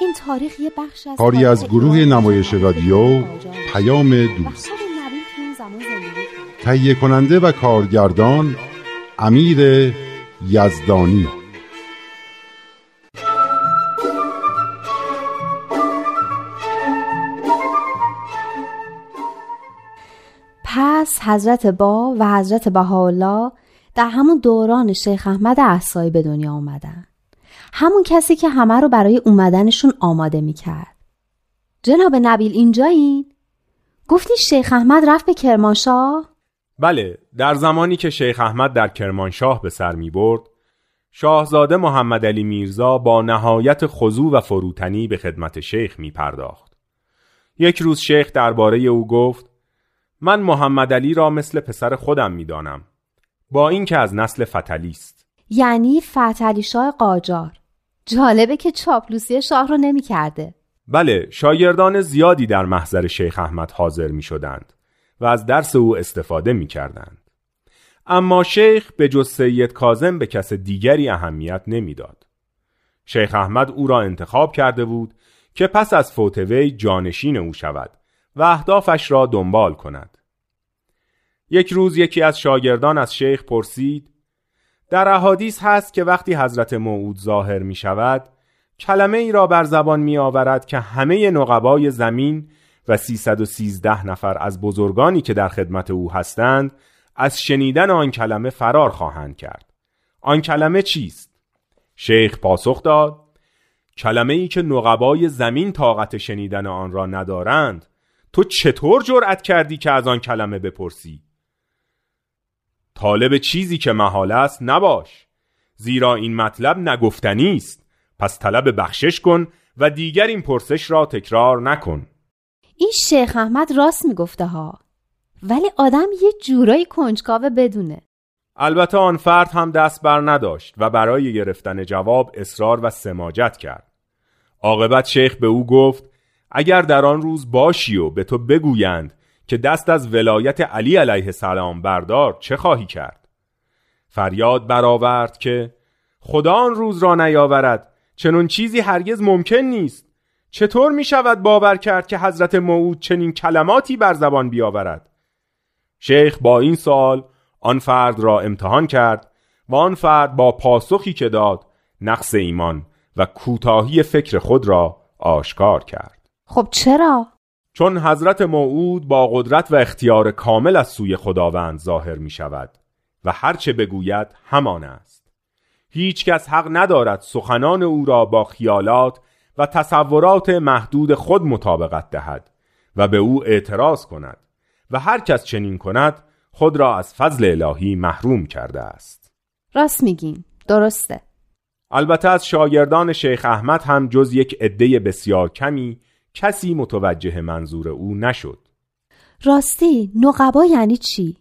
این تاریخ یه بخش از کاری از گروه نمایش رادیو پیام دوست. تهیه کننده و کارگردان امیر یزدانی. پس حضرت با و حضرت بهاءالله در همون دوران شیخ احمد احسایی به دنیا اومدن همون کسی که همه رو برای اومدنشون آماده می‌کرد جناب نبیل اینجایین؟ گفتی شیخ احمد رفت به کرمانشاه؟ بله در زمانی که شیخ احمد در کرمانشاه به سر می برد شاهزاده محمد علی میرزا با نهایت خضوع و فروتنی به خدمت شیخ می پرداخت. یک روز شیخ درباره او گفت من محمد علی را مثل پسر خودم می دانم. با اینکه از نسل فتلی است. یعنی فتلی شاه قاجار. جالبه که چاپلوسی شاه رو نمی کرده. بله شاگردان زیادی در محضر شیخ احمد حاضر می شدند و از درس او استفاده می کردند. اما شیخ به جز سید کازم به کس دیگری اهمیت نمی‌داد. شیخ احمد او را انتخاب کرده بود که پس از فوت وی جانشین او شود و اهدافش را دنبال کند. یک روز یکی از شاگردان از شیخ پرسید در احادیث هست که وقتی حضرت موعود ظاهر می شود کلمه ای را بر زبان می آورد که همه نقبای زمین و 313 نفر از بزرگانی که در خدمت او هستند از شنیدن آن کلمه فرار خواهند کرد آن کلمه چیست؟ شیخ پاسخ داد کلمه ای که نقبای زمین طاقت شنیدن آن را ندارند تو چطور جرأت کردی که از آن کلمه بپرسی؟ طالب چیزی که محال است نباش. زیرا این مطلب نگفتنی است. پس طلب بخشش کن و دیگر این پرسش را تکرار نکن. این شیخ احمد راست می‌گفته ها. ولی آدم یه جورایی کنجکاوه بدونه. البته آن فرد هم دست بر نداشت و برای گرفتن جواب اصرار و سماجت کرد. عاقبت شیخ به او گفت اگر در آن روز باشی و به تو بگویند که دست از ولایت علی علیه السلام بردار چه خواهی کرد؟ فریاد برآورد که خدا آن روز را نیاورد چنون چیزی هرگز ممکن نیست. چطور می شود باور کرد که حضرت موعود چنین کلماتی بر زبان بیاورد؟ شیخ با این سال آن فرد را امتحان کرد و آن فرد با پاسخی که داد نقص ایمان و کوتاهی فکر خود را آشکار کرد. خب چرا؟ چون حضرت موعود با قدرت و اختیار کامل از سوی خداوند ظاهر می شود و هرچه بگوید همان است. هیچ کس حق ندارد سخنان او را با خیالات و تصورات محدود خود مطابقت دهد و به او اعتراض کند و هر کس چنین کند خود را از فضل الهی محروم کرده است. راست میگین. درسته. البته از شاگردان شیخ احمد هم جز یک عده بسیار کمی کسی متوجه منظور او نشد راستی نقبا یعنی چی؟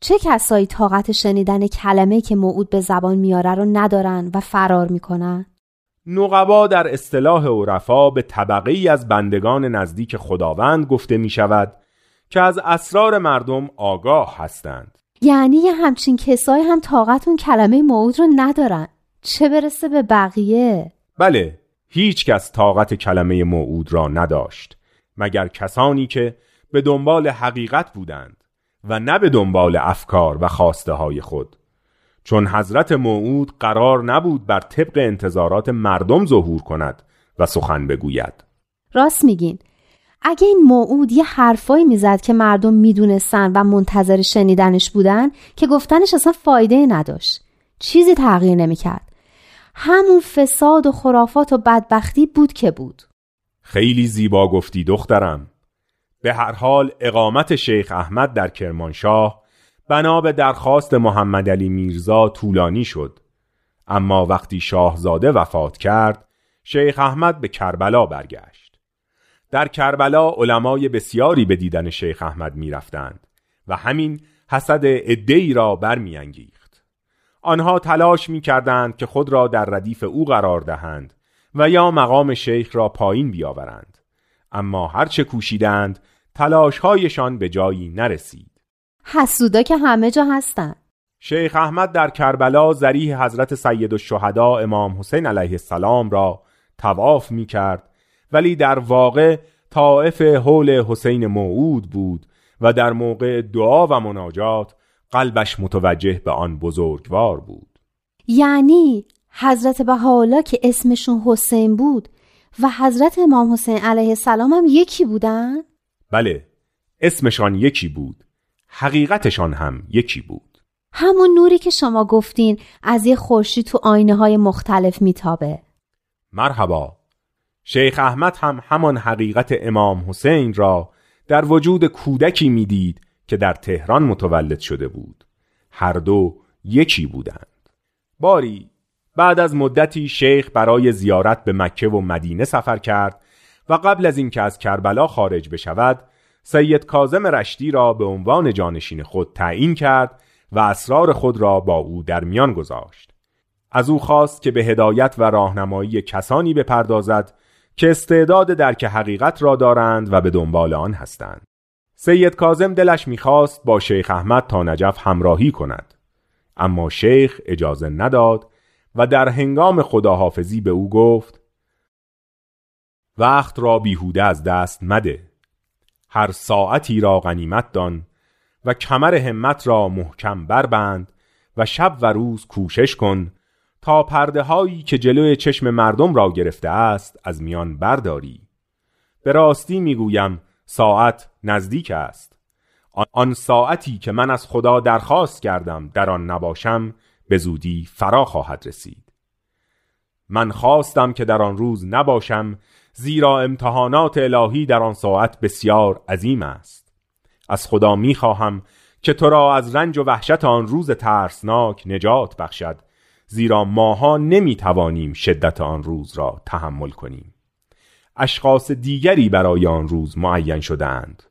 چه کسایی طاقت شنیدن کلمه که موعود به زبان میاره رو ندارن و فرار می‌کنن؟ نقبا در اصطلاح عرفا به طبقه ای از بندگان نزدیک خداوند گفته می شود که از اسرار مردم آگاه هستند یعنی یه همچین کسایی هم طاقت اون کلمه موعود رو ندارن چه برسه به بقیه بله هیچ کس طاقت کلمه موعود را نداشت مگر کسانی که به دنبال حقیقت بودند و نه به دنبال افکار و خواسته های خود. چون حضرت موعود قرار نبود بر طبق انتظارات مردم ظهور کند و سخن بگوید. راست میگین. اگه این موعود یه حرفایی می‌زد که مردم می‌دونستن و منتظر شنیدنش بودن که گفتنش اصلا فایده نداشت. چیزی تغییر نمی‌کرد. همون فساد و خرافات و بدبختی بود که بود. خیلی زیبا گفتی دخترم. به هر حال اقامت شیخ احمد در کرمانشاه بنا به درخواست محمد علی میرزا طولانی شد. اما وقتی شاهزاده وفات کرد شیخ احمد به کربلا برگشت. در کربلا علمای بسیاری به دیدن شیخ احمد می رفتند و همین حسد ادهی را برمیانگیخت. آنها تلاش می کردند که خود را در ردیف او قرار دهند و یا مقام شیخ را پایین بیاورند. اما هرچه کوشیدند تلاشهایشان به جایی نرسید. حسودا که همه جا هستند شیخ احمد در کربلا زریح حضرت سید الشهدا امام حسین علیه السلام را تواف می کرد ولی در واقع طائف حول حسین موعود بود و در موقع دعا و مناجات قلبش متوجه به آن بزرگوار بود. یعنی حضرت بهاءالله که اسمشون حسین بود و حضرت امام حسین علیه السلام هم یکی بودن؟ بله اسمشان یکی بود. حقیقتشان هم یکی بود. همون نوری که شما گفتین از یه خورشید تو آینه های مختلف میتابه. مرحبا. شیخ احمد هم همان حقیقت امام حسین را در وجود کودکی می‌دید که در تهران متولد شده بود. هر دو یکی بودند. باری بعد از مدتی شیخ برای زیارت به مکه و مدینه سفر کرد و قبل از اینکه از کربلا خارج بشود سید کازم رشتی را به عنوان جانشین خود تعیین کرد و اسرار خود را با او در میان گذاشت. از او خواست که به هدایت و راهنمایی کسانی بپردازد که استعداد درک حقیقت را دارند و به دنبال آن هستند. سید کازم دلش می‌خواست با شیخ احمد تا نجف همراهی کند. اما شیخ اجازه نداد و در هنگام خداحافظی به او گفت وقت را بیهوده از دست مده. هر ساعتی را غنیمت دان و کمر همت را محکم بربند و شب و روز کوشش کن تا پرده هایی که جلوی چشم مردم را گرفته است از میان برداری. به راستی می‌گویم ساعت نزدیک است. آن ساعتی که من از خدا درخواست کردم در آن نباشم به زودی فرا خواهد رسید. من خواستم که در آن روز نباشم زیرا امتحانات الهی در آن ساعت بسیار عظیم است. از خدا می خواهم که تو را از رنج و وحشت آن روز ترسناک نجات بخشد زیرا ماها نمی توانیم شدت آن روز را تحمل کنیم. اشخاص دیگری برای آن روز معین شدند.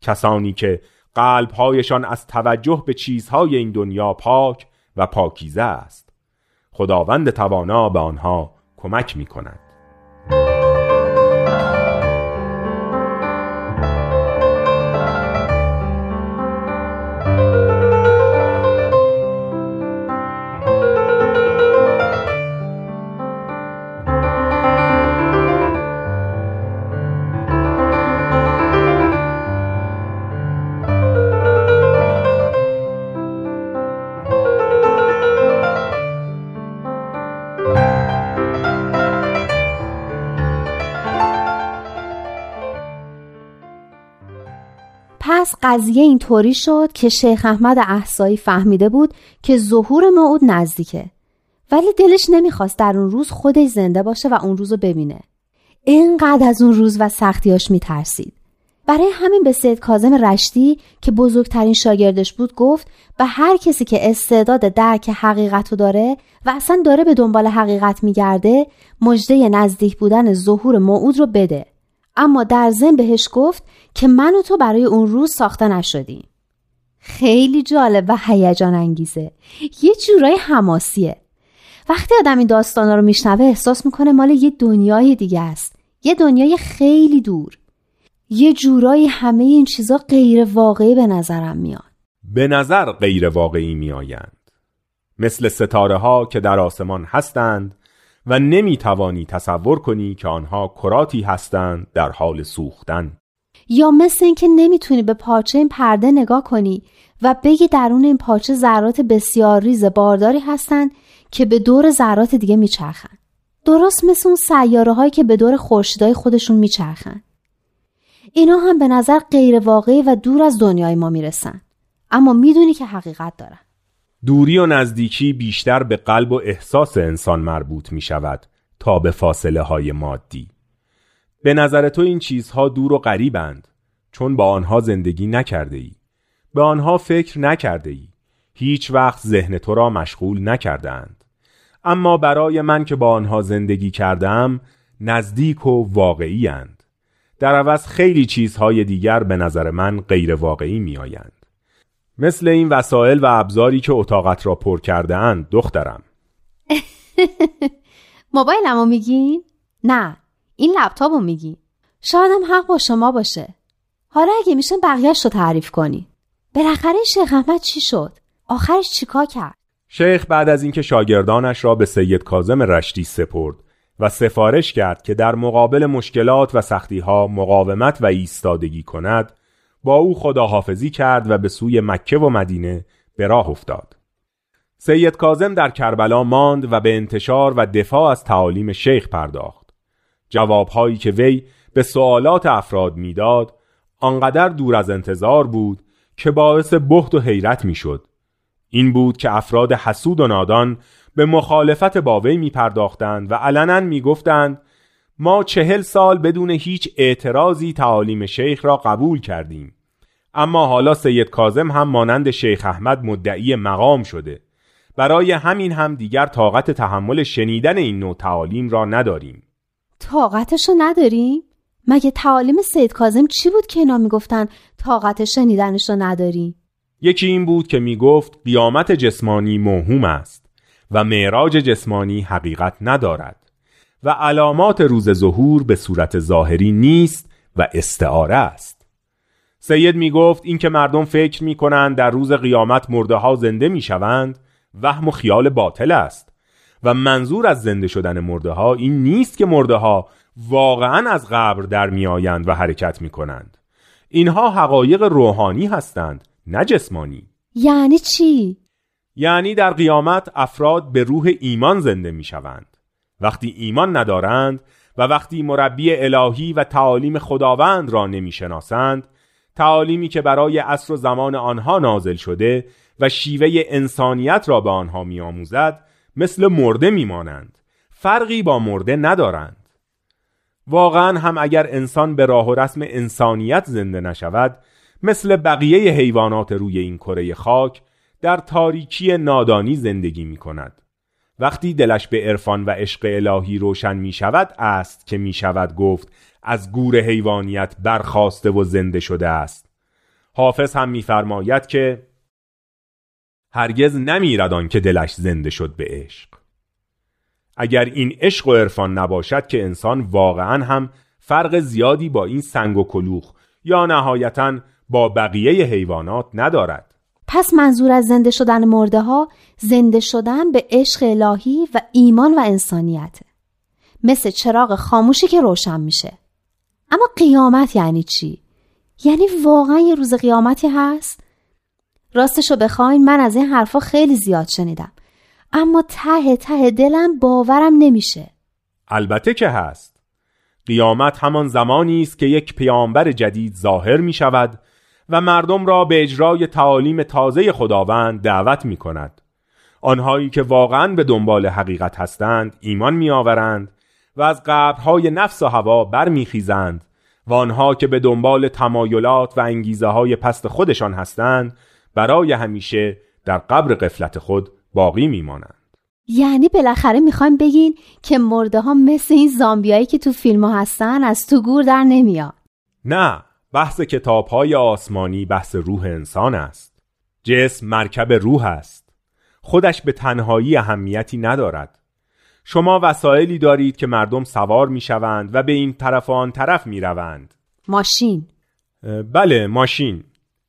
کسانی که قلبهایشان از توجه به چیزهای این دنیا پاک و پاکیزه است. خداوند توانا به آنها کمک می کند پس قضیه اینطوری شد که شیخ احمد احسایی فهمیده بود که ظهور موعود نزدیکه. ولی دلش نمی‌خواست در اون روز خودش زنده باشه و اون روز رو ببینه. اینقدر از اون روز و سختیاش میترسید. برای همین به سید کازم رشتی که بزرگترین شاگردش بود گفت به هر کسی که استعداد درک حقیقت رو داره و اصلا داره به دنبال حقیقت میگرده مجده نزدیک بودن ظهور موعود رو بده. اما در ضمن بهش گفت که من و تو برای اون روز ساخته نشدیم خیلی جالب و هیجان انگیزه. یه جورای حماسیه. وقتی آدم این داستانا رو میشنوه احساس می‌کنه مال یه دنیای دیگه است. یه دنیای خیلی دور. یه جورایی همه این چیزا غیر واقعی به نظرم میاد. به نظر غیر واقعی میآیند. مثل ستاره ها که در آسمان هستند و نمی توانی تصور کنی که آنها کراتی هستند در حال سوختن. یا مثل اینکه نمی‌تونی به پارچه این پرده نگاه کنی و بگی درون این پارچه ذرات بسیار ریز بارداری هستند که به دور ذرات دیگه میچرخن. درست مثل اون سیاره هایی که به دور خورشیدای خودشون میچرخن. اینا هم به نظر غیر واقعی و دور از دنیای ما می‌رسن. اما می‌دونی که حقیقت دارن. دوری و نزدیکی بیشتر به قلب و احساس انسان مربوط می شود تا به فاصله های مادی به نظر تو این چیزها دور و غریبند چون با آنها زندگی نکرده ای به آنها فکر نکرده ای هیچ وقت ذهن تو را مشغول نکردند اما برای من که با آنها زندگی کردم نزدیک و واقعی اند. در عوض خیلی چیزهای دیگر به نظر من غیر واقعی می آیند. مثل این وسایل و ابزاری که اتاقت را پر کرده اند دخترم. موبایلمو میگین؟ نه این لپتاپ رو میگین شایدم حق با شما باشه. حالا اگه میشه بقیهش رو تعریف کنی. بالاخره شیخ احمد چی شد؟ آخرش چیکار کرد؟ شیخ بعد از اینکه شاگردانش را به سید کازم رشتی سپرد و سفارش کرد که در مقابل مشکلات و سختیها مقاومت و ایستادگی کند با او خداحافظی کرد و به سوی مکه و مدینه به راه افتاد. سید کازم در کربلا ماند و به انتشار و دفاع از تعالیم شیخ پرداخت. جوابهایی که وی به سوالات افراد می‌داد آنقدر دور از انتظار بود که باعث بحت و حیرت می‌شد. این بود که افراد حسود و نادان به مخالفت با وی می پرداختند و علنا می گفتند ما چهل سال بدون هیچ اعتراضی تعالیم شیخ را قبول کردیم اما حالا سید کازم هم مانند شیخ احمد مدعی مقام شده برای همین هم دیگر طاقت تحمل شنیدن این نوع تعالیم را نداریم طاقتشو نداریم؟ مگه تعالیم سید کازم چی بود که اینا می‌گفتن طاقت شنیدنشو نداریم؟ یکی این بود که می‌گفت قیامت جسمانی موهوم است و معراج جسمانی حقیقت ندارد و علامات روز ظهور به صورت ظاهری نیست و استعاره است. سید می گفت اینکه مردم فکر می کنند در روز قیامت مرده ها زنده می شوند وهم و خیال باطل است. و منظور از زنده شدن مرده ها این نیست که مرده ها واقعا از قبر در می آیند و حرکت می کنند اینها حقایق روحانی هستند نه جسمانی. یعنی چی؟ یعنی در قیامت افراد به روح ایمان زنده می شوند وقتی ایمان ندارند و وقتی مربی الهی و تعالیم خداوند را نمی شناسند تعالیمی که برای عصر و زمان آنها نازل شده و شیوه انسانیت را به آنها می آموزد مثل مرده می مانند فرقی با مرده ندارند. واقعا هم اگر انسان به راه و رسم انسانیت زنده نشود مثل بقیه حیوانات روی این کره خاک در تاریکی نادانی زندگی می کند وقتی دلش به عرفان و عشق الهی روشن می شود است که می شود گفت از گور حیوانیت برخواسته و زنده شده است. حافظ هم میفرماید که هرگز نمیرد که دلش زنده شد به عشق. اگر این عشق و عرفان نباشد که انسان واقعا هم فرق زیادی با این سنگ و کلوخ یا نهایتا با بقیه حیوانات ندارد. پس منظور از زنده شدن مرده ها زنده شدن به عشق الهی و ایمان و انسانیت. مثل چراغ خاموشی که روشن میشه. اما قیامت یعنی چی؟ یعنی واقعا یه روز قیامتی هست؟ راستشو بخواین من از این حرفا خیلی زیاد شنیدم. اما ته ته دلم باورم نمیشه. البته که هست. قیامت همان زمانی است که یک پیامبر جدید ظاهر می شود و مردم را به اجرای تعالیم تازه خداوند دعوت می کند. آنهایی که واقعا به دنبال حقیقت هستند ایمان می آورند و از قبرهای نفس و هوا برمیخیزند و آنها که به دنبال تمایلات و انگیزه های پست خودشان هستند برای همیشه در قبر قفلت خود باقی میمانند یعنی بالاخره می‌خوایم بگین که مرده ها مثل این زامبیایی که تو فیلم ها هستن از تو گور در نمیاد نه بحث کتاب های آسمانی بحث روح انسان است. جسم مرکب روح است. خودش به تنهایی اهمیتی ندارد. شما وسایلی دارید که مردم سوار می‌شوند و به این طرف و آن طرف می‌روند. ماشین. بله ماشین.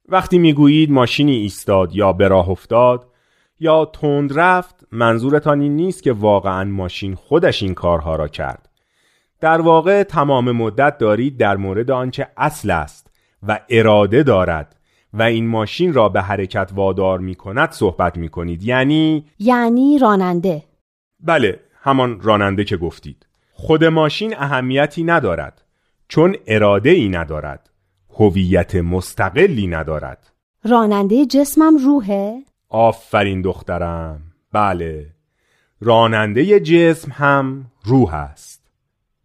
وقتی می‌گویید ماشینی ایستاد یا به راه افتاد یا تند رفت منظورتان این نیست که واقعا ماشین خودش این کارها را کرد. در واقع تمام مدت دارید در مورد آنچه اصل است و اراده دارد و این ماشین را به حرکت وادار می کند صحبت می کنید. یعنی؟ یعنی راننده. بله همان راننده که گفتید. خود ماشین اهمیتی ندارد چون اراده ای ندارد هویت مستقلی ندارد. راننده جسمم روحه؟ آفرین دخترم. بله. راننده جسم هم روح است.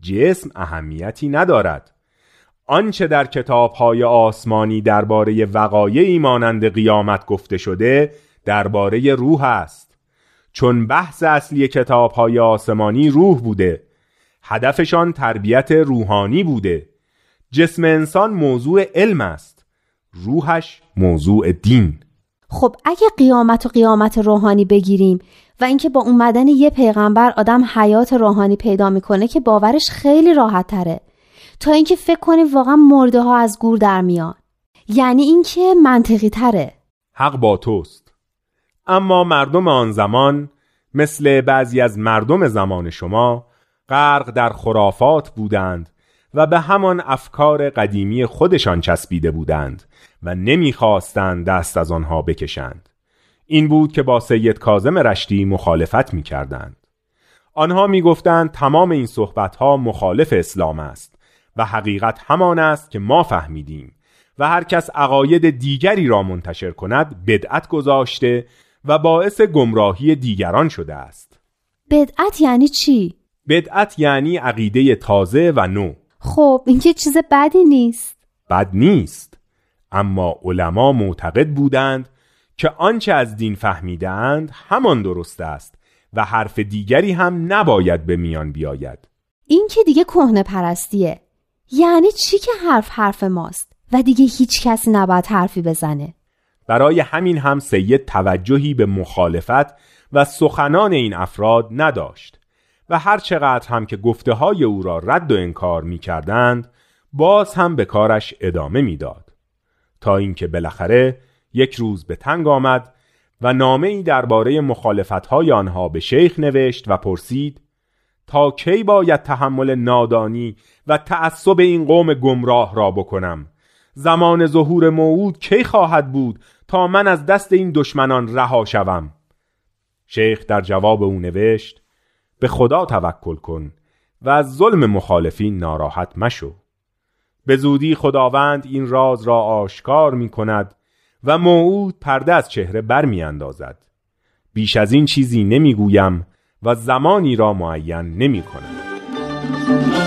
جسم اهمیتی ندارد. آنچه در کتابهای آسمانی درباره وقایعی مانند قیامت گفته شده درباره روح است. چون بحث اصلی کتابهای آسمانی روح بوده هدفشان تربیت روحانی بوده. جسم انسان موضوع علم است روحش موضوع دین. خب اگه قیامت و قیامت روحانی بگیریم و اینکه با اومدن یه پیغمبر آدم حیات روحانی پیدا می‌کنه که باورش خیلی راحت تره. تا اینکه فکر کنیم واقعا مرده ها از گور در میان. یعنی اینکه منطقی تره. حق با توست. اما مردم آن زمان مثل بعضی از مردم زمان شما غرق در خرافات بودند و به همان افکار قدیمی خودشان چسبیده بودند. و نمی‌خواستند دست از آنها بکشند. این بود که با سید کازم رشتی مخالفت می کردند. آنها می گفتند تمام این صحبت ها مخالف اسلام است و حقیقت همان است که ما فهمیدیم و هر کس عقاید دیگری را منتشر کند بدعت گذاشته و باعث گمراهی دیگران شده است. بدعت یعنی چی؟ بدعت یعنی عقیده تازه و نو. خب این که چیز بدی نیست. بد نیست. اما علما معتقد بودند که آنچه از دین فهمیدند همان درست است و حرف دیگری هم نباید به میان بیاید. این که دیگه کهنه پرستیه. یعنی چی که حرف حرف ماست و دیگه هیچ کسی نباید حرفی بزنه؟ برای همین هم سید توجهی به مخالفت و سخنان این افراد نداشت و هر چقدر هم که گفته های او را رد و انکار می کردند باز هم به کارش ادامه می‌داد. تا اینکه بالاخره یک روز به تنگ آمد و نامه ای درباره مخالفت های آنها به شیخ نوشت و پرسید تا کی باید تحمل نادانی و تعصب این قوم گمراه را بکنم؟ زمان ظهور موعود کی خواهد بود تا من از دست این دشمنان رها شوم؟ شیخ در جواب او نوشت به خدا توکل کن و از ظلم مخالفین ناراحت مشو. به زودی خداوند این راز را آشکار می کند و موعود پرده از چهره بر می اندازد. بیش از این چیزی نمی گویم و زمانی را معین نمی کنم.